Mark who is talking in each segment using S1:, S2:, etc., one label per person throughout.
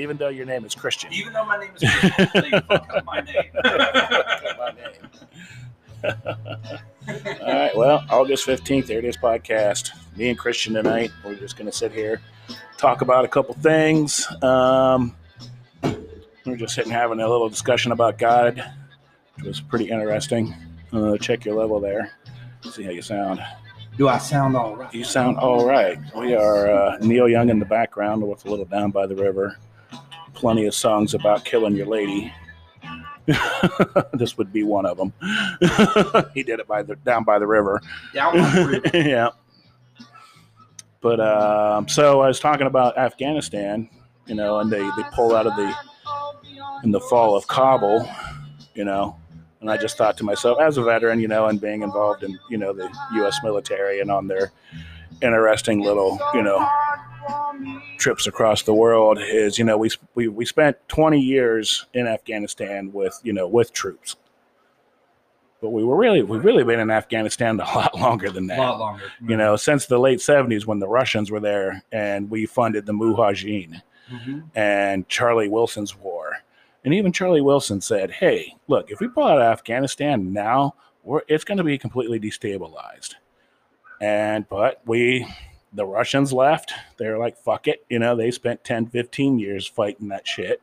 S1: even though your name is Christian.
S2: Even though my name is Christian, so you fuck up my name.
S1: All right. Well, August 15th, there it is podcast. Me and Christian tonight. We're just going to sit here, talk about a couple things. Um, we're just sitting having a little discussion about God, which was pretty interesting. Uh, check your level there. See how you sound.
S2: Do I sound all right?
S1: You sound all right. We are uh, Neil Young in the background with a little down by the river. Plenty of songs about killing your lady. this would be one of them. he did it by the down by the river.
S2: Down on the river.
S1: yeah. But um, so I was talking about Afghanistan, you know, and they, they pull out of the in the fall of Kabul, you know, and I just thought to myself, as a veteran, you know, and being involved in you know the U.S. military and on their interesting little you know trips across the world, is you know we we we spent 20 years in Afghanistan with you know with troops. But we were really we've really been in Afghanistan a lot longer than that.
S2: A lot longer.
S1: you know, since the late 70s when the Russians were there and we funded the Mujahideen
S2: Mhm.
S1: and Charlie Wilson's war. And even Charlie Wilson said, hey, look, if we pull out of Afghanistan now, we're, it's going to be completely destabilized. And, but we, the Russians left. They're like, fuck it. You know, they spent 10, 15 years fighting that shit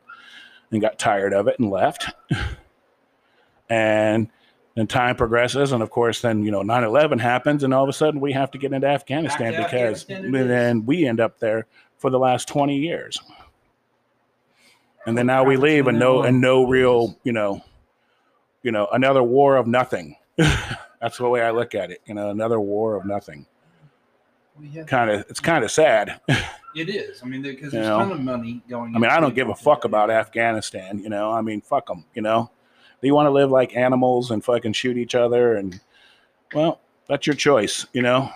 S1: and got tired of it and left. and then time progresses. And of course, then, you know, 9 11 happens. And all of a sudden we have to get into Afghanistan because
S2: Afghanistan
S1: then we end up there for the last 20 years. And then now we leave and no and no real, you know, you know, another war of nothing. That's the way I look at it. You know, another war of nothing.
S2: Yeah,
S1: Kind of, it's kind of sad.
S2: it is. I mean, because there's a ton of money going.
S1: I mean, I don't give a fuck about Afghanistan. You know, I mean, fuck them. You know, they want to live like animals and fucking shoot each other, and well, that's your choice. You know,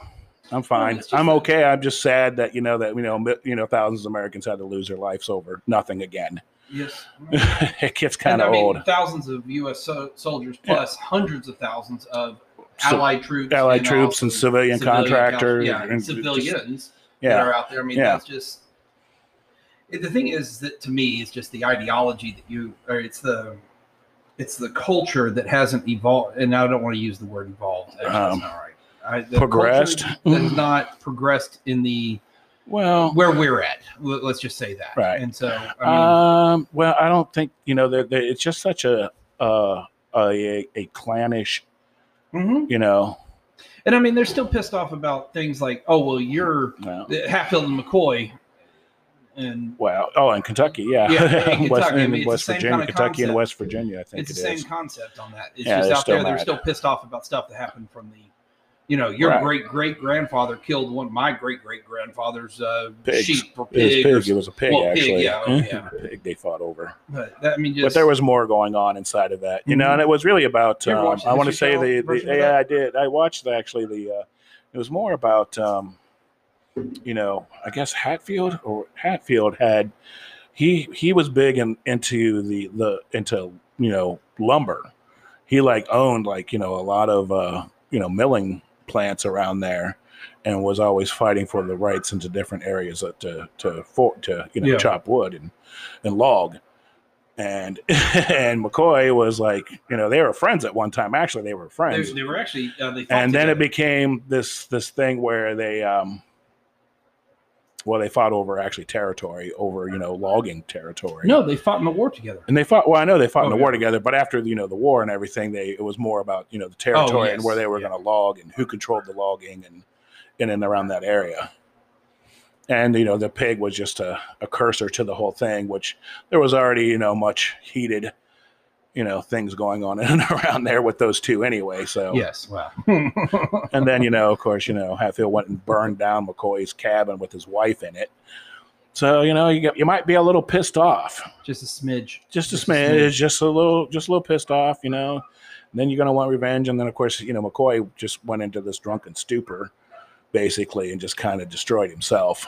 S1: I'm fine. I'm
S2: that-
S1: okay. I'm just sad that you know that you know you know thousands of Americans had to lose their lives over nothing again.
S2: Yes.
S1: it gets
S2: And
S1: kind of
S2: I mean,
S1: old.
S2: Thousands of U.S. So- soldiers
S1: Yeah.
S2: plus hundreds of thousands of allied troops,
S1: Allied
S2: and
S1: troops and
S2: also
S1: civilian contractors
S2: yeah,
S1: and
S2: and
S1: just-
S2: civilians that
S1: Yeah,
S2: are out there. I mean,
S1: Yeah.
S2: that's just. it- The thing is that to me, is just the ideology that you, or it's the, it's the culture that hasn't evolved. And I don't want to use the word evolved. Actually, that's
S1: Um,
S2: not right. I, the
S1: progressed?
S2: has not progressed in the
S1: well,
S2: where we're at. Let- Let's just say that.
S1: Right.
S2: And so, I mean,
S1: um, well, I don't think you know. that it's just such a uh, a a clannish,
S2: mhm.
S1: you know.
S2: and I mean, they're still pissed off about things like, oh, well, you're
S1: Well,
S2: Hatfield and McCoy, and
S1: Well, oh, in Kentucky, yeah,
S2: Yeah, in
S1: West,
S2: Kentucky. I mean,
S1: West Virginia,
S2: kinda
S1: Kentucky, and. West Virginia. I think
S2: it's
S1: it
S2: the same
S1: is.
S2: concept on that. It's
S1: Yeah,
S2: just out there, they're still pissed off about stuff that happened from the, you know, your
S1: Right.
S2: great great grandfather killed one of my great great grandfather's uh, sheep or
S1: It was
S2: pig.
S1: pig.
S2: or
S1: It was a pig,
S2: well, pig,
S1: actually.
S2: yeah, oh, yeah.
S1: pig they fought over.
S2: But that, I mean, just,
S1: but there was more going on inside of that, you know,
S2: Mhm.
S1: and it was really about. Um, I want to say the, the yeah? I did. I watched actually the. Uh, it was more about, um, you know, I guess Hatfield or Hatfield had he he was big in, into the the into you know lumber. He like owned like you know a lot of uh, you know milling plants around there, and was always fighting for the rights into different areas to to for to you know
S2: Yeah.
S1: chop wood and and log. And and McCoy was like, you know, they were friends at one time. Actually, they were friends.
S2: they were actually uh, they fought
S1: and then it became this this thing where they um well they fought over actually territory over you know logging territory
S2: no, they fought in the war together.
S1: and they fought well i know they fought in
S2: Oh,
S1: the war together but after you know the war and everything they it was more about you know the oh, territory and
S2: yes.
S1: where they were
S2: Yeah.
S1: going to log and who controlled the logging and in and around that area and you know the pig was just a, a cursor to the whole thing which there was already you know much heated you know things going on in and around there with those two anyway so
S2: Yes, well,
S1: and then, you know, of course, you know, Hatfield went and burned down McCoy's cabin with his wife in it. So, you know, you get, you might be a little pissed off,
S2: just a smidge.
S1: just a
S2: Just a
S1: smidge,
S2: smidge.
S1: just a little, just a little pissed off, you know. And then you're going to want revenge. And then, of course, you know, McCoy just went into this drunken stupor, basically, and just kind of destroyed himself.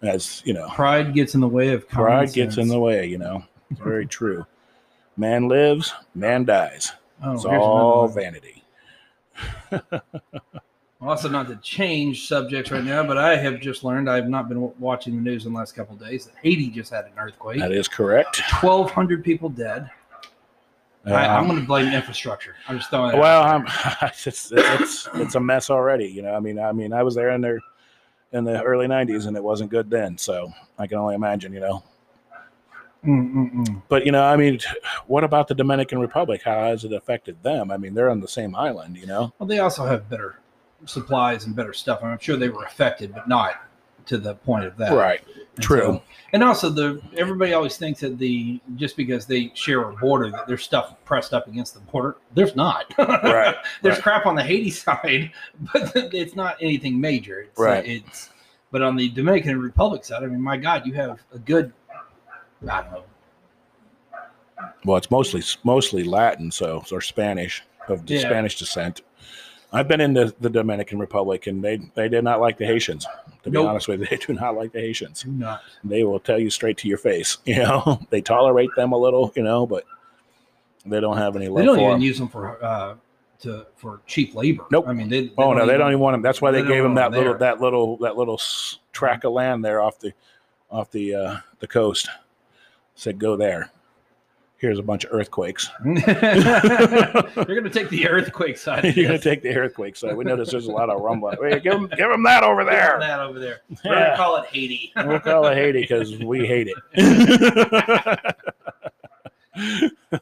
S1: As, you know,
S2: Pride gets in the way of
S1: pride gets in the way, you know. It's very true. Man lives, man dies.
S2: Oh,
S1: It's all vanity.
S2: Also, not to change subjects right now, but I have just learned I've not been watching the news in the last couple of days that Haiti just had an earthquake.
S1: That is correct.
S2: Twelve hundred people dead. I, I'm
S1: Um,
S2: going to blame infrastructure. I'm just throwing. It
S1: well, I'm, it's, it's it's a mess already. You know, I mean, I mean, I was there in there in the early '90s, and it wasn't good then. So I can only imagine. You know,
S2: there. Mm, mm, mm.
S1: but you know, I mean, what about the Dominican Republic? How has it affected them? I mean, they're on the same island. You know,
S2: Well, they also have better supplies and better stuff. I'm sure they were affected, but not to the point of that.
S1: right?
S2: And
S1: True.
S2: so- and also, the everybody always thinks that the just because they share a border that there's stuff pressed up against the border. There's not.
S1: Right,
S2: there's
S1: right.
S2: crap on the Haiti side, but it's not anything major. It's,
S1: Right.
S2: it's but on the Dominican Republic side, I mean, my God, you have a good. I know.
S1: Well, it's mostly mostly Latin, so or Spanish of
S2: Yeah.
S1: Spanish descent. I've been in the, the Dominican Republic, and they they did not like the Haitians. To be honest with you, they do not like the Haitians.
S2: Do not.
S1: They will tell you straight to your face. You know, they tolerate them a little, you know, but they don't have any love
S2: They don't
S1: for
S2: even
S1: them.
S2: use them for uh, to for cheap labor.
S1: Nope.
S2: I mean, they. they
S1: oh no, they don't even want them. That's why they,
S2: they
S1: gave them that
S2: 'em
S1: little that little that little track of land there off the off the uh, the coast. Said go there. Here's a bunch of earthquakes.
S2: You're going to take the earthquake side.
S1: You're gonna take the earthquake side. We notice there's a lot of rumbling. Hey, give them, give them that over there.
S2: That over there. We're
S1: Yeah.
S2: gonna call it Haiti.
S1: We'll call it Haiti because we hate it.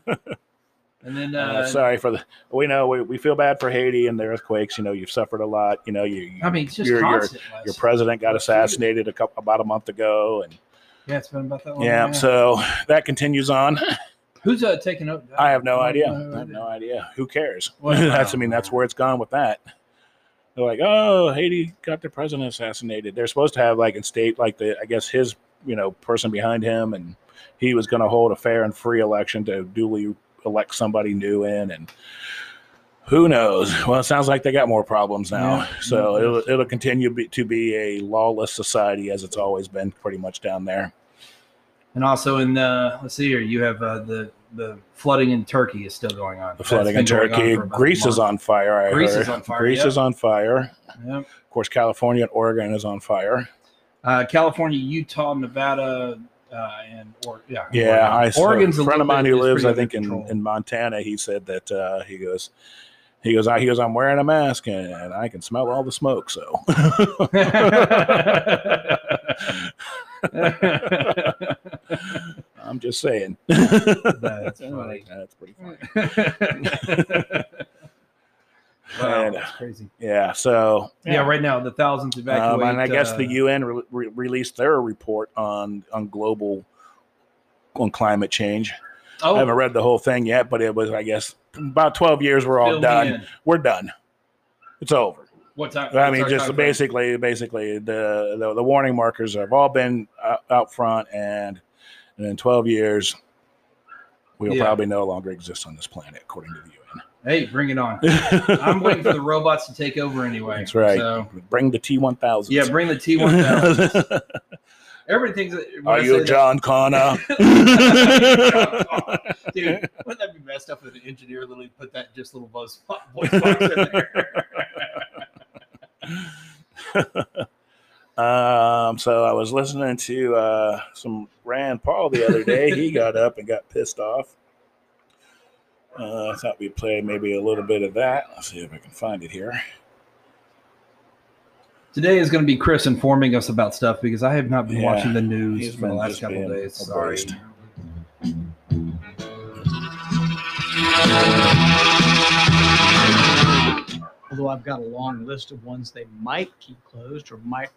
S2: And then
S1: Uh,
S2: uh,
S1: sorry for the. We know we, we feel bad for Haiti and the earthquakes. You know, you've suffered a lot. You know, you, you
S2: I mean, it's just
S1: your- your-
S2: constant. Les.
S1: your president got assassinated a couple about a month ago, and
S2: yeah, it's been about that long.
S1: yeah, so that continues on.
S2: who's uh, taking over?
S1: I have no idea.
S2: No
S1: I have no idea. Who cares?
S2: Well,
S1: that's I mean that's where it's gone with that. They're like, oh, Haiti got their president assassinated. They're supposed to have like in state like the I guess his you know person behind him, and he was going to hold a fair and free election to duly elect somebody new in, and who knows? Well, it sounds like they got more problems now.
S2: Yeah.
S1: So it'll it'll continue be, to be a lawless society as it's always been, pretty much down there.
S2: And also in the let's see here, you have uh, the the flooding in Turkey is still going on.
S1: The flooding in
S2: That's been going on
S1: Turkey,
S2: for about a
S1: Greece is on fire. I
S2: Greece
S1: heard.
S2: is on fire,
S1: Greece
S2: yep.
S1: is on fire.
S2: Yep.
S1: Of course, California and Oregon is on fire.
S2: Uh, California, Utah, Nevada, uh, and or yeah,
S1: Yeah, I saw
S2: Oregon's
S1: a friend of mine who lives, I think, in,
S2: in.
S1: in Montana. He said that uh, he goes, he goes, I, he goes, I'm wearing a mask and, and I can smell all the smoke. So I'm just saying.
S2: That's funny.
S1: That's pretty funny.
S2: wow,
S1: And,
S2: that's crazy.
S1: Yeah. So
S2: Yeah. right now the thousands
S1: Um,
S2: evacuate.
S1: and I guess
S2: uh,
S1: the UN re- re- released their report on on global on climate change. I
S2: oh,
S1: haven't read the whole thing yet, but it was, I guess, about 12 years. We're all
S2: fill
S1: done. We're done. It's over.
S2: What time?
S1: I mean, just
S2: time frame?
S1: basically, basically, the, the the warning markers have all been out, out front, and, and in 12 years, we'll
S2: Yeah.
S1: probably no longer exist on this planet, according to the UN.
S2: Hey, bring it on. I'm waiting for the robots to take over anyway.
S1: That's right.
S2: So
S1: Bring the T1000.
S2: yeah, bring the T1000. Everybody thinks that. when
S1: Are you John Connor?
S2: Dude, wouldn't that be messed up if an engineer literally put that just little buzz voice box in there?
S1: Um, so I was listening to uh, some Rand Paul the other day. he got up and got pissed off. Uh, I thought we'd play maybe a little bit of that. Let's see if I can find it here.
S2: Today is going to be Chris informing us about stuff because I have not been
S1: Yeah,
S2: watching the news for the last couple of days. Sorry.
S3: although I've got a long list of ones they might keep closed or might.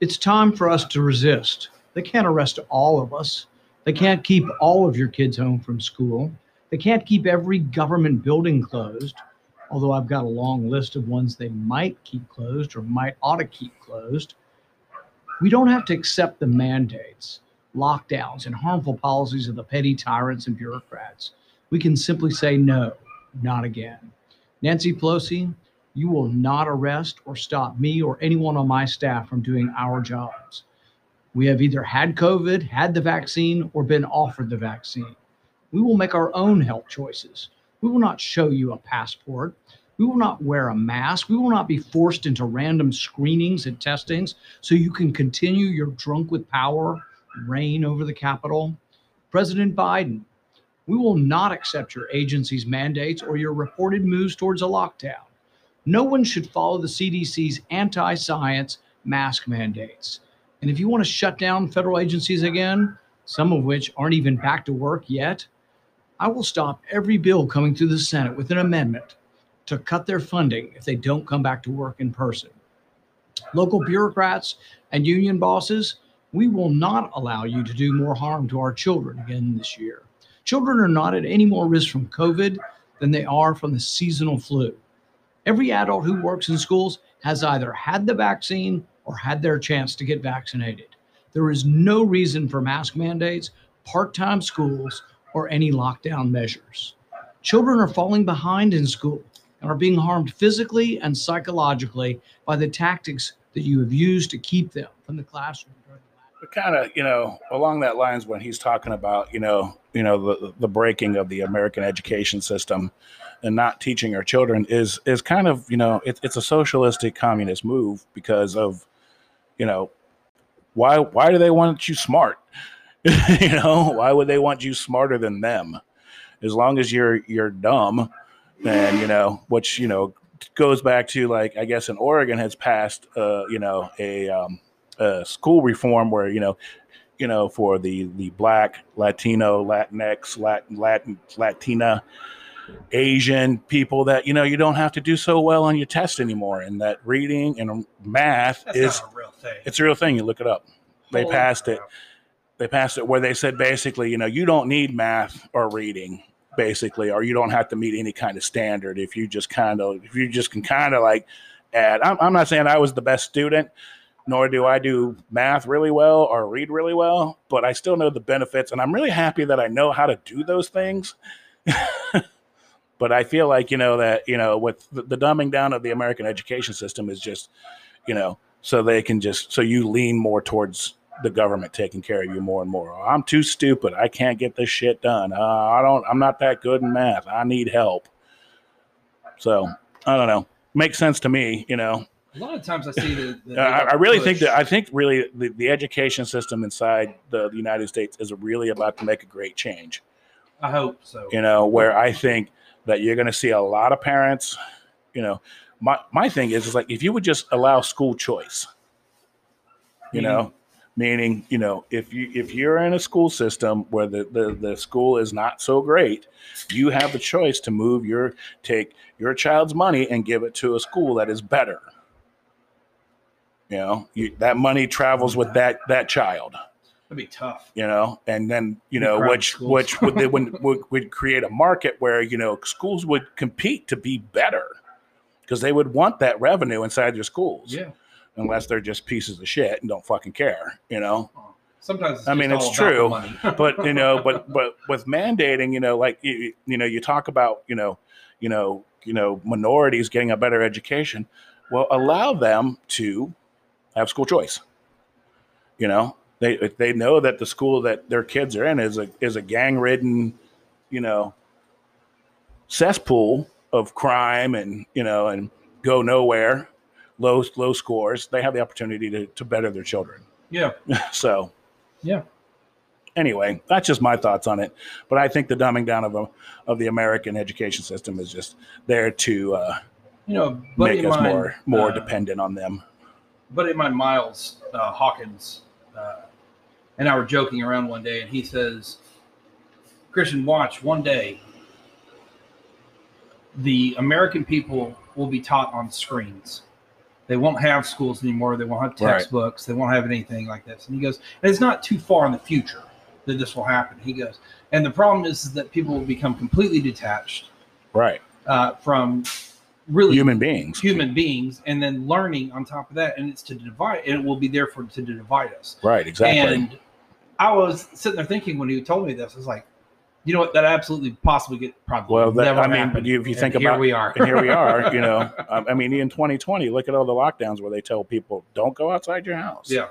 S3: It's time for us to resist. They can't arrest all of us. They can't keep all of your kids home from school. They can't keep every government building closed, although I've got a long list of ones they might keep closed or might ought to keep closed. We don't have to accept the mandates, lockdowns, and harmful policies of the petty tyrants and bureaucrats. We can simply say no, not again. Nancy Pelosi, you will not arrest or stop me or anyone on my staff from doing our jobs. We have either had COVID, had the vaccine, or been offered the vaccine. We will make our own health choices. We will not show you a passport. We will not wear a mask. We will not be forced into random screenings and testings so you can continue your drunk with power reign over the Capitol. President Biden, we will not accept your agency's mandates or your reported moves towards a lockdown. No one should follow the CDC's anti science mask mandates. And if you want to shut down federal agencies again, some of which aren't even back to work yet, I will stop every bill coming through the Senate with an amendment to cut their funding if they don't come back to work in person. Local bureaucrats and union bosses, we will not allow you to do more harm to our children again this year. Children are not at any more risk from COVID than they are from the seasonal flu. Every adult who works in schools has either had the vaccine or had their chance to get vaccinated. There is no reason for mask mandates, part time schools, or any lockdown measures. Children are falling behind in school and are being harmed physically and psychologically by the tactics that you have used to keep them from the classroom.
S1: But kind of, you know, along that lines when he's talking about, you know, you know, the, the breaking of the American education system and not teaching our children is is kind of, you know, it, it's a socialistic communist move because of, you know, why why do they want you smart? you know, why would they want you smarter than them? As long as you're you're dumb, and you know, which you know goes back to like I guess in Oregon has passed, uh, you know, a, um, a school reform where you know, you know, for the the Black, Latino, Latinx, Latin, Latin, Latina, Asian people that you know you don't have to do so well on your test anymore, and that reading and math
S2: That's
S1: is
S2: not a real thing.
S1: it's a real thing. You look it up. They
S2: Holy
S1: passed it. They passed it where they said basically, you know, you don't need math or reading, basically, or you don't have to meet any kind of standard if you just kind of, if you just can kind of like add. I'm, I'm not saying I was the best student, nor do I do math really well or read really well, but I still know the benefits, and I'm really happy that I know how to do those things. but I feel like you know that you know with the, the dumbing down of the American education system is just, you know, so they can just so you lean more towards the government taking care of you more and more. I'm too stupid. I can't get this shit done. Uh, I don't. I'm not that good in math. I need help. So I don't know. Makes sense to me. You know.
S2: A lot of times I see the. the
S1: I, I really think that I think really the, the education system inside the, the United States is really about to make a great change.
S2: I hope so.
S1: You know, where I think that you're going to see a lot of parents. You know, my my thing is is like if you would just allow school choice. You know, meaning you know if you if you're in a school system where the, the the school is not so great you have the choice to move your take your child's money and give it to a school that is better you know you, that money travels with that that child
S2: That'd be tough.
S1: you know and then you know which
S2: schools.
S1: which would they would, would would create a market where you know schools would compete to be better because they would want that revenue inside their schools
S2: Yeah.
S1: Unless they're just pieces of shit and don't fucking care you know
S2: Sometimes it's
S1: I mean, it's
S2: all about the
S1: true, but you know, but but with mandating, you know, like you, you know, you talk about, you know, you know, you know, minorities getting a better education. Well, allow them to have school choice. You know, they they know that the school that their kids are in is a is a gang ridden, you know, cesspool of crime and you know and go nowhere, low low scores. They have the opportunity to to better their children.
S2: yeah.
S1: So
S2: Yeah.
S1: anyway, that's just my thoughts on it. But I think the dumbing down of a, of the American education system is just there to uh,
S2: You know,
S1: make us
S2: mine,
S1: more more
S2: uh,
S1: dependent on them.
S2: But in my Miles uh, Hawkins, uh, and I were joking around one day, and he says, "Christian, watch one day. The American people will be taught on screens. They won't have schools anymore. They won't have
S1: Right.
S2: textbooks. They won't have anything like this." And he goes, "And it's not too far in the future that this will happen." He goes, "And the problem is, is that people will become completely detached
S1: Right,
S2: uh, from really
S1: human beings.
S2: human beings and then learning on top of that and it's to divide and it will be there for to divide us
S1: Right, exactly.
S2: and i was sitting there thinking when he told me this i was like you know what that absolutely possibly get probably
S1: Well, that-
S2: never
S1: I mean,
S2: happen.
S1: but you- if you
S2: And
S1: think
S2: here
S1: about-
S2: we are
S1: and here we are. You know, I, mean, in 2020, look at all the lockdowns where they tell people don't go outside your house.
S2: yeah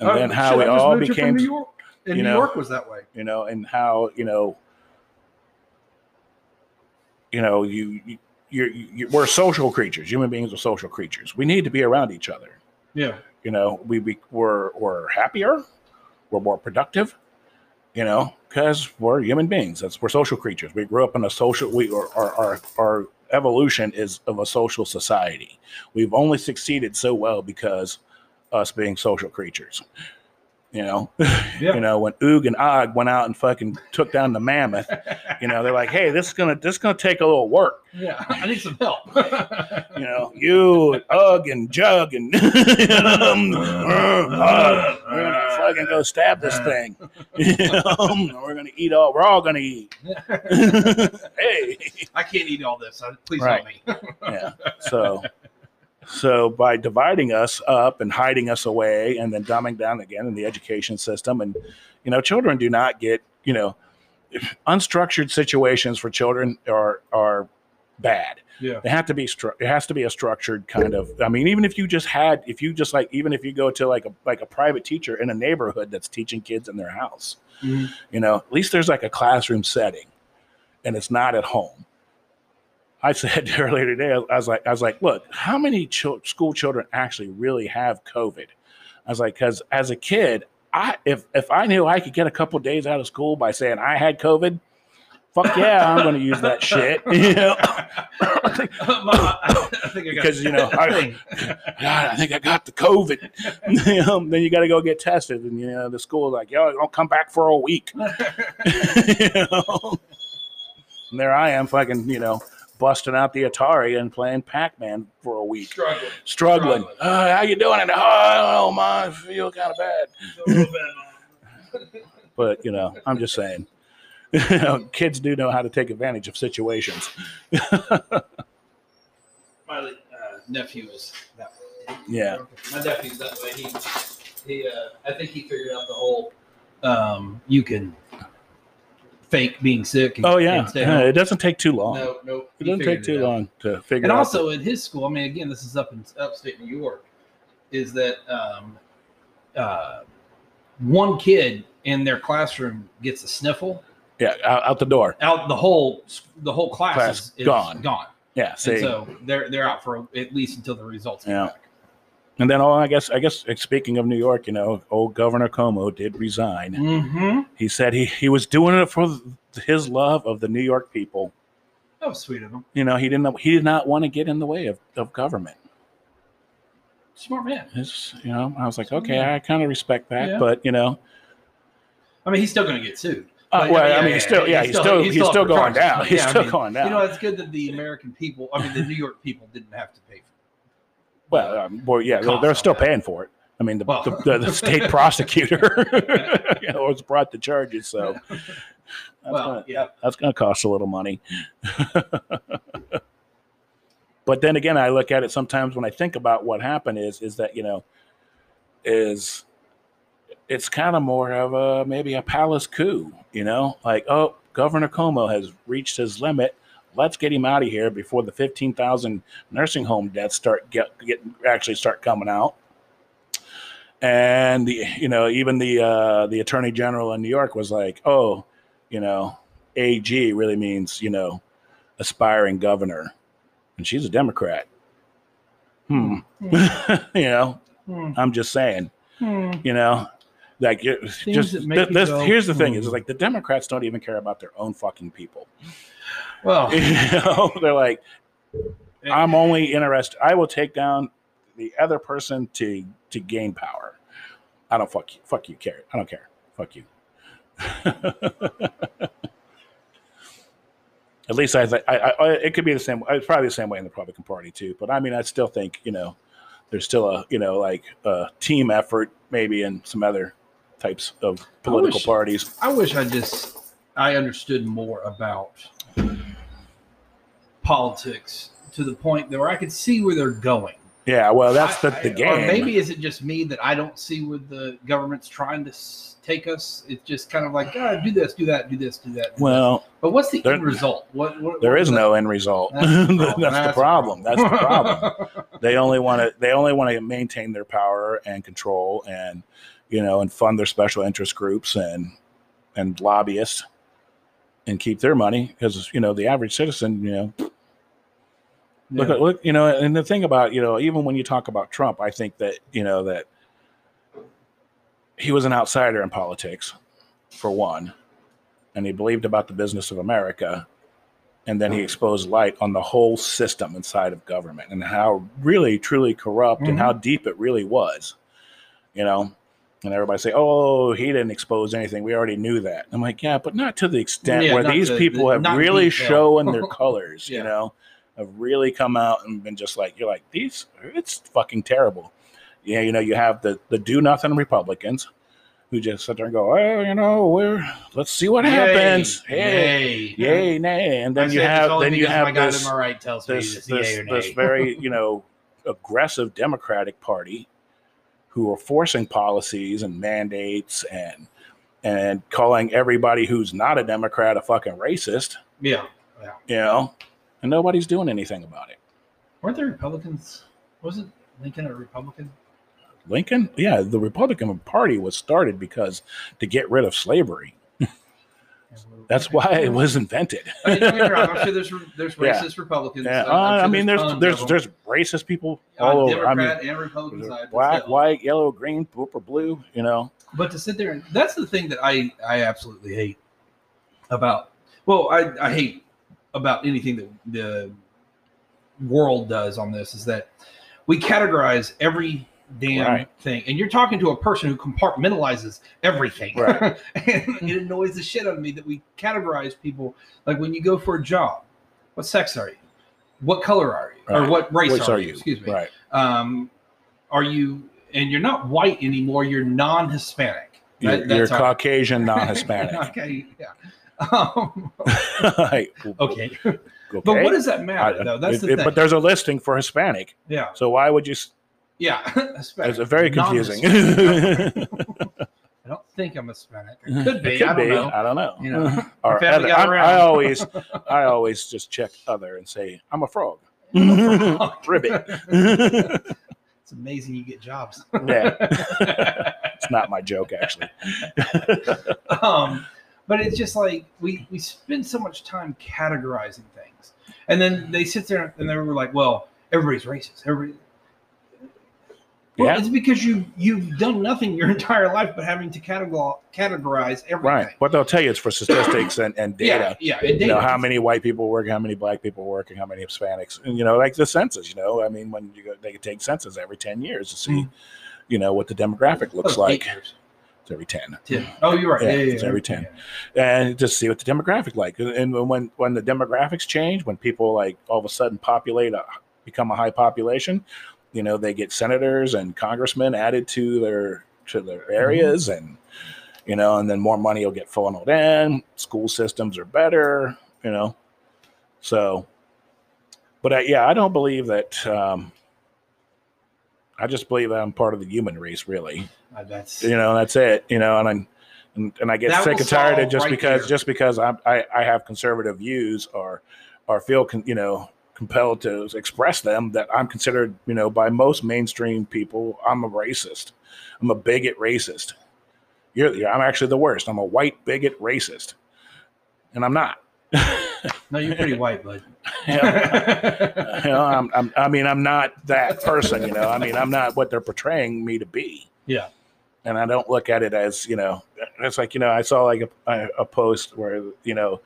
S1: and
S2: Oh,
S1: then how
S2: shit,
S1: we
S2: I
S1: all
S2: here
S1: became,
S2: new york and
S1: you
S2: new
S1: know,
S2: york was that way
S1: you know, and how you know, you know, you you, you're, you we're social creatures. Human beings are social creatures. We need to be around each other.
S2: Yeah.
S1: You know, we, we we're we're happier, we're more productive. You know, because we're human beings. That's we're social creatures. We grew up in a social. We our our our, our evolution is of a social society. We've only succeeded so well because us being social creatures. You know,
S2: Yeah.
S1: you know when Oog and Og went out and fucking took down the mammoth. You know, they're like, hey, this is gonna this is gonna take a little work.
S2: Yeah. I need some help.
S1: You know, you, Ugg, and Jug, and um, uh, we're gonna fucking go stab this thing. You know, we're gonna eat all. We're all gonna eat. hey,
S2: I can't eat all this. Please
S1: Right.
S2: help me.
S1: yeah. So, so by dividing us up and hiding us away, and then dumbing down again in the education system, and you know, children do not get you know, unstructured situations for children are are bad.
S2: Yeah.
S1: It have to be stru- it has to be a structured kind of. I mean, even if you just had, if you just like, even if you go to like a like a private teacher in a neighborhood that's teaching kids in their house,
S2: Mhm.
S1: you know, at least there's like a classroom setting, and it's not at home. I said earlier today, I was like, I was like, look, how many school children actually really have COVID? I was like, because as a kid, I if if I knew I could get a couple days out of school by saying I had COVID, fuck yeah, I'm going to use that shit. You know,
S2: I think I got
S1: Because, you know, I- God, I think I got the COVID. You know, then you got to go get tested, and you know the school's like, yo, don't come back for a week. you know? And there I am, fucking, you know, busting out the Atari and playing Pac-Man for a week,
S2: struggling.
S1: struggling.
S2: Struggling.
S1: Uh, how you doing? And oh, I don't know, man, I feel kind of bad.
S2: A little bit, Mom.
S1: But you know, I'm just saying, you know, kids do know how to take advantage of situations.
S2: My uh, nephew is that way.
S1: Yeah.
S2: My nephew's that way. He, he, uh, I think he figured out the whole, um, you can fake being sick. And,
S1: Oh yeah,
S2: and stay
S1: Yeah,
S2: home.
S1: it doesn't take too long.
S2: No, no.
S1: it doesn't take too long to figure
S2: And
S1: out.
S2: And also at his school, I mean, again, this is up in upstate New York, is that um, uh, one kid in their classroom gets a sniffle,
S1: yeah, out, out the door.
S2: out the whole the whole class,
S1: Class
S2: is, is
S1: gone.
S2: gone.
S1: Yeah,
S2: And so they're they're out for at least until the results come
S1: Yeah.
S2: back.
S1: and then oh, I guess I guess uh, speaking of New York, you know, old Governor Cuomo did resign.
S2: Mm-hmm.
S1: He said he he was doing it for his love of the New York people.
S2: That was sweet of him.
S1: You know, he didn't he did not want to get in the way of, of government.
S2: Smart man.
S1: It's, you know, I was like, okay, I kind of respect that,
S2: Yeah.
S1: but you know,
S2: I mean, he's still going to get sued.
S1: Uh,
S2: But,
S1: well, I mean, he's still, yeah, he's still, he's still, going down.
S2: But,
S1: He's
S2: yeah, I
S1: still
S2: mean,
S1: going down.
S2: You know, it's good that the American people, I mean, the New York people didn't have to pay for
S1: Well, um, well, yeah, they're, they're still
S2: that.
S1: paying for it. I mean, the,
S2: Well.
S1: the, the, the state prosecutor, you know, was brought the charges, so that's
S2: Well,
S1: gonna,
S2: yeah.
S1: that's going to cost a little money. but then again, I look at it sometimes when I think about what happened is is that you know is it's kind of more of a maybe a palace coup, you know, like oh, Governor Cuomo has reached his limit. Let's get him out of here before the fifteen thousand nursing home deaths start get, get actually start coming out. And the you know even the uh, the attorney general in New York was like, oh, you know, AG really means you know aspiring governor, and she's a Democrat. Hmm. you know,
S2: Hmm.
S1: I'm just saying.
S2: Hmm.
S1: You know, like
S2: Things
S1: just
S2: that make
S1: th- this,
S2: go,
S1: here's the thing: is
S2: hmm.
S1: like the Democrats don't even care about their own fucking people.
S2: Well,
S1: you know, they're like, I'm only interested. I will take down the other person to to gain power. I don't fuck you. Fuck you, care. I don't care. Fuck you. At least I, think I, I, it could be the same. It's probably the same way in the Republican Party too. But I mean, I still think you know, there's still a you know like a team effort maybe in some other types of political
S2: wish-
S1: parties.
S2: I wish I just I understood more about politics to the point that where I could see where they're going.
S1: Yeah, well, that's the,
S2: I-
S1: the game.
S2: Or maybe is it just me that I don't see where the government's trying to take us? It's just kind of like, ah, do this, do that, do this, do that. do this."
S1: well,
S2: but what's the
S1: there-
S2: end result? What, what
S1: there
S2: what
S1: is
S2: that?
S1: no end result.
S2: That's the
S1: that's,
S2: problem.
S1: the problem. That's the problem. they only want to. They only want to maintain their power and control, and you know, and fund their special interest groups and and lobbyists, and keep their money because you know the average citizen, you know, Look at look, you know, and the thing about you know, even when you talk about Trump, I think that you know that he was an outsider in politics, for one, and he believed about the business of America, and then he mm-hmm. exposed light on the whole system inside of government and how really truly corrupt and how mm-hmm. deep it really was, you know. And everybody say, "Oh, he didn't expose anything. We already knew that." I'm like, "Yeah, but not to the extent
S2: Yeah,
S1: where these
S2: the-
S1: people
S2: the-
S1: have really shown their colors." You know, have really come out and been just like, "You're like these. It's fucking terrible." Yeah, you know, you have the the do nothing Republicans who just sit there and go, "Oh, you know, we're let's see what happens." Hey,
S2: Yay.
S1: yay, nay, and then
S2: I
S1: you have then you have this
S2: right
S1: this this, this very you know aggressive Democratic Party who are forcing policies and mandates and and calling everybody who's not a Democrat a fucking racist,
S2: yeah.
S1: you know, and nobody's doing anything about it.
S2: Weren't there Republicans? Wasn't Lincoln a Republican?
S1: Lincoln, yeah, the Republican Party was started because to get rid of slavery. That's why it was invented.
S2: I mean, don't get me wrong, I'm sure there's there's racist Republicans.
S1: Yeah, uh, I mean, there's there's there's racist people all over. I mean,
S2: Democrat and Republican side.
S1: black, white, yellow, green, purple, blue. You know,
S2: But to sit there and that's the thing that I I absolutely hate about. Well, I I hate about anything that the world does on this is that we categorize every damn
S1: Right.
S2: thing, and you're talking to a person who compartmentalizes everything.
S1: Right.
S2: and it annoys the shit out of me that we categorize people like when you go for a job, what sex are you? What color are you? Or what race are,
S1: are
S2: you?
S1: you?
S2: Excuse me
S1: Right.
S2: um, are you and you're not white anymore you're non-hispanic
S1: You're, you're
S2: our-
S1: Caucasian, non-Hispanic.
S2: okay yeah um,
S1: Right.
S2: okay
S1: Okay.
S2: but what does that matter
S1: I-
S2: though that's
S1: it-
S2: the
S1: it-
S2: thing
S1: But there's a listing for Hispanic,
S2: yeah
S1: so why would you?
S2: Yeah
S1: It's very confusing.
S2: I don't think i'm hispanic i could be
S1: could
S2: i don't
S1: be.
S2: know
S1: I don't know.
S2: You know,
S1: or
S2: I
S1: other-
S2: got
S1: I'm-
S2: around.
S1: I always, I always just check other and say I'm a frog. Ribbit.
S2: it's amazing you get jobs
S1: yeah, it's not my joke actually.
S2: um, but it's just like we we spend so much time categorizing things, and then they sit there and they were like, "Well, everybody's racist." Everybody. Well,
S1: Yeah.
S2: it's because you you've done nothing your entire life but having to categorize categorize everything.
S1: Right. What they'll tell you is for statistics and, and data.
S2: Yeah, yeah. and
S1: You know how many white people work, how many black people work, and how many Hispanics, and you know, like the census. You know, I mean, when you go, they take census every ten years to see,
S2: Mhm.
S1: you know, what the demographic looks
S2: Oh,
S1: like.
S2: years.
S1: It's every ten.
S2: Ten. Oh, you're right.
S1: Yeah,
S2: Yeah, yeah,
S1: it's
S2: yeah.
S1: every 10. and just see what the demographic like. And when when the demographics change, when people like all of a sudden populate, a, become a high population, you know, they get senators and congressmen added to their to their areas, and you know, and then more money will get funneled in. School systems are better, you know. So, but I, yeah, I don't believe that. Um, I just believe that I'm part of the human race, really
S2: that's
S1: you know that's it you know and i and, and i get sick and tired of just
S2: right
S1: because
S2: there.
S1: just because I'm, i i have conservative views or or feel con, you know compelled to express them that i'm considered you know by most mainstream people i'm a racist. I'm a bigot racist. You're yeah, i'm actually the worst. I'm a white bigot racist. And i'm not.
S2: No, you're pretty white, bud.
S1: know, you know I'm, I'm, i mean i'm not that person you know. I mean i'm not what they're portraying me to be.
S2: Yeah.
S1: and I don't look at it as you know. It's like you know, I saw like a, a post where you know,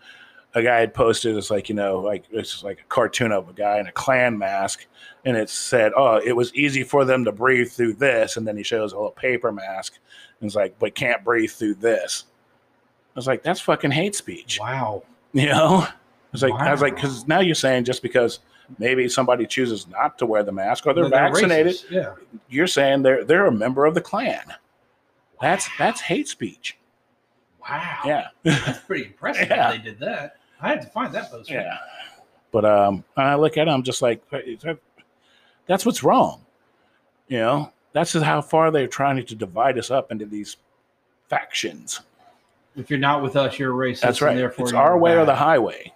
S1: a guy had posted. It's like you know, like it's like a cartoon of a guy in a Klan mask, and it said, "Oh, it was easy for them to breathe through this," and then he shows a little paper mask, and it's like, "But can't breathe through this." I was like, "That's fucking hate speech,"
S2: Wow.
S1: you know. It's like I was like, because now you're saying just because maybe somebody chooses not to wear the mask or they're,
S2: they're
S1: vaccinated,
S2: racist. Yeah.
S1: you're saying they're they're a member of the Klan. That's that's hate speech.
S2: Wow.
S1: Yeah,
S2: That's pretty impressive
S1: Yeah.
S2: that they did that. I had to find that post.
S1: yeah. But um, I look at it, I'm just like, that's what's wrong. You know, that's just how far they're trying to divide us up into these factions.
S2: If you're not with us, you're a racist.
S1: That's
S2: and
S1: right.
S2: therefore
S1: It's our way or the highway.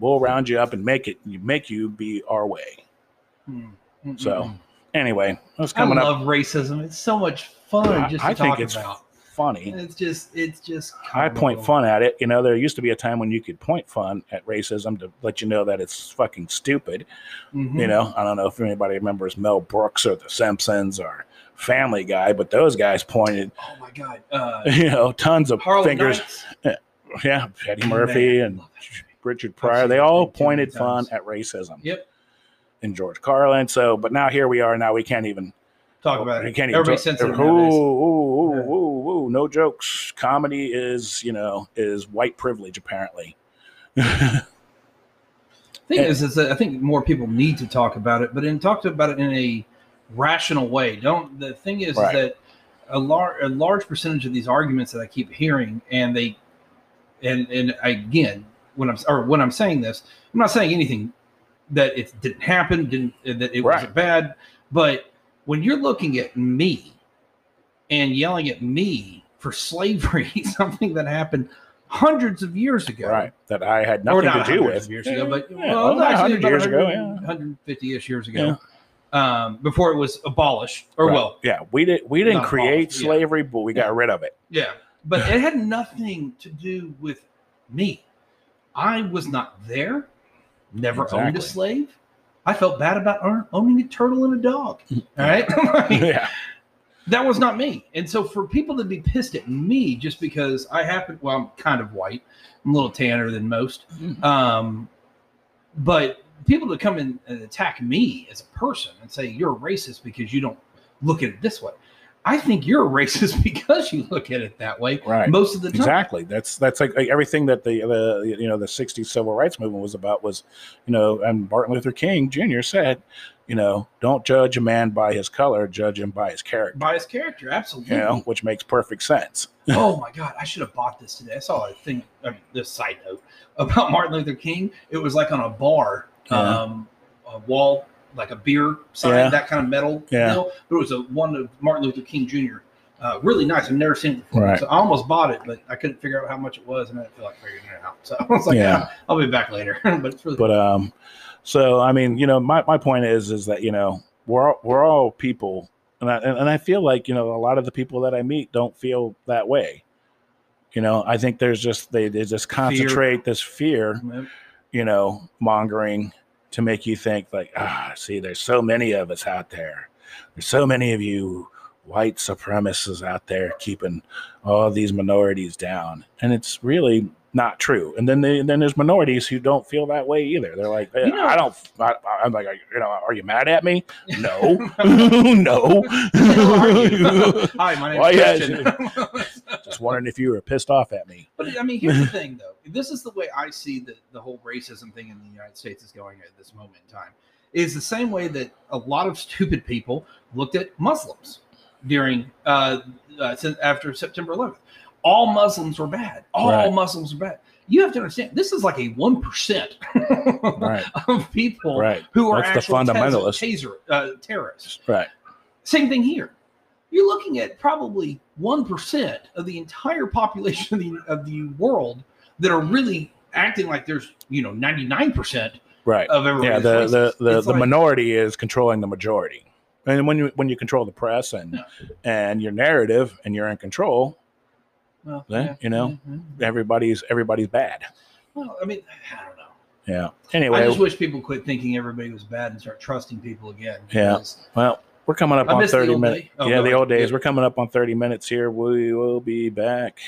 S1: We'll round you up and make it. You make you be our way.
S2: Mm, mm,
S1: So. Anyway, that's
S2: I
S1: coming up.
S2: love racism. It's so much fun
S1: I-
S2: just
S1: I
S2: to
S1: think it's
S2: about.
S1: Funny.
S2: It's just, it's just.
S1: I point fun at it. You know, there used to be a time when you could point fun at racism to let you know that it's fucking stupid.
S2: Mhm.
S1: You know, I don't know if anybody remembers Mel Brooks or The Simpsons or Family Guy, but those guys pointed,
S2: Oh my god. Uh,
S1: you know, tons of
S2: Harlem
S1: fingers.
S2: Nights.
S1: Yeah, Eddie Murphy
S2: Man,
S1: and
S2: love that movie.
S1: Richard Pryor, they all
S2: thing too many
S1: pointed fun at racism.
S2: Yep.
S1: And George Carlin. So, but now here we are. Now we can't even
S2: Talk about it.
S1: can't even
S2: Everybody's
S1: talk-
S2: sensitive
S1: Ooh, ooh, ooh, ooh, ooh, no jokes. Comedy is, you know, is white privilege apparently.
S2: thing
S1: Yeah.
S2: is, is that I think more people need to talk about it, but in talk about it in a rational way. Don't the thing is,
S1: Right.
S2: is that a large a large percentage of these arguments that I keep hearing, and they, and and again, when I'm or when I'm saying this, I'm not saying anything that it didn't happen, didn't that it
S1: Right.
S2: wasn't bad, but when you're looking at me and yelling at me for slavery, something that happened hundreds of years ago,
S1: right. That I had nothing
S2: not
S1: to do with.
S2: years ago, but
S1: Yeah,
S2: well,
S1: well,
S2: actually
S1: 100
S2: about
S1: years ago,
S2: 100
S1: yeah.
S2: 150-ish years ago, um, before it was abolished, or
S1: Right.
S2: well,
S1: yeah, we did we didn't create
S2: abolished, yeah.
S1: slavery, but we got rid of it.
S2: yeah, but it had nothing to do with me. I was not there, never owned a slave. I felt bad about owning a turtle and a dog. All right, Like,
S1: yeah.
S2: that was not me. And so for people to be pissed at me just because I happen, well, I'm kind of white, I'm a little tanner than most. Um, but people to come in and attack me as a person and say you're a racist because you don't look at it this way. I think you're a racist because you look at it that way
S1: Right.
S2: most of the time.
S1: Exactly. That's that's like, like everything that the the you know the '60s civil rights movement was about was, you know, and Martin Luther King Jr. said, you know, don't judge a man by his color, judge him by his character.
S2: By his character, absolutely.
S1: You know, which makes perfect sense.
S2: oh my god, I should have bought this today. I saw a thing. I mean, this side note about Martin Luther King. It was like on a bar,
S1: Yeah.
S2: um, a wall, like a beer sign,
S1: Yeah.
S2: that kind of metal.
S1: Yeah.
S2: deal. But it was a one of Martin Luther King Jr. Uh, really nice. I've never seen it before.
S1: Right.
S2: So I almost bought it, but I couldn't figure out how much it was, and I didn't feel like figuring it out. So I was like,
S1: Yeah.
S2: yeah, I'll be back later. but it's really
S1: But um, so I mean, you know, my, my point is is that you know we're all, we're all people, and I and I feel like you know a lot of the people that I meet don't feel that way. You know, I think there's just they they just concentrate this fear,
S2: Yep.
S1: you know, mongering to make you think like, ah, see, there's so many of us out there. There's so many of you white supremacists out there keeping all these minorities down, and it's really not true. And then they, then there's minorities who don't feel that way either. They're like,
S2: You know-
S1: I don't. I, I'm like, you know, are you mad at me? No, no.
S2: Who are you? Hi, my name's
S1: Why, yeah, Just wondering if you were pissed off at me.
S2: But I mean, here's the thing, though. This is the way I see the, the whole racism thing in the United States is going at this moment in time. Is the same way that a lot of stupid people looked at Muslims during uh, uh since after September 11th. All Muslims were bad. All
S1: Right.
S2: Muslims were bad. You have to understand. This is like a one percent
S1: Right,
S2: of people
S1: right,
S2: who are
S1: That's
S2: actual
S1: fundamentalist.
S2: taser, uh, terrorists.
S1: right.
S2: Same thing here. You're looking at probably one percent of the entire population of the of the world that are really acting like there's you know ninety nine percent
S1: Right.
S2: of everyone.
S1: yeah the the, the, the
S2: like-
S1: minority is controlling the majority and when you when you control the press and
S2: Yeah.
S1: and your narrative and you're in control
S2: well,
S1: then, you know,
S2: yeah, yeah.
S1: everybody's everybody's bad
S2: Well, I mean, I don't know.
S1: yeah Anyway, I
S2: just wish people quit thinking everybody was bad and start trusting people again.
S1: Yeah. well we're coming up
S2: I
S1: on 30 minutes.
S2: Oh,
S1: yeah the
S2: ahead.
S1: old days
S2: Yeah.
S1: we're coming up on 30 minutes here we will be back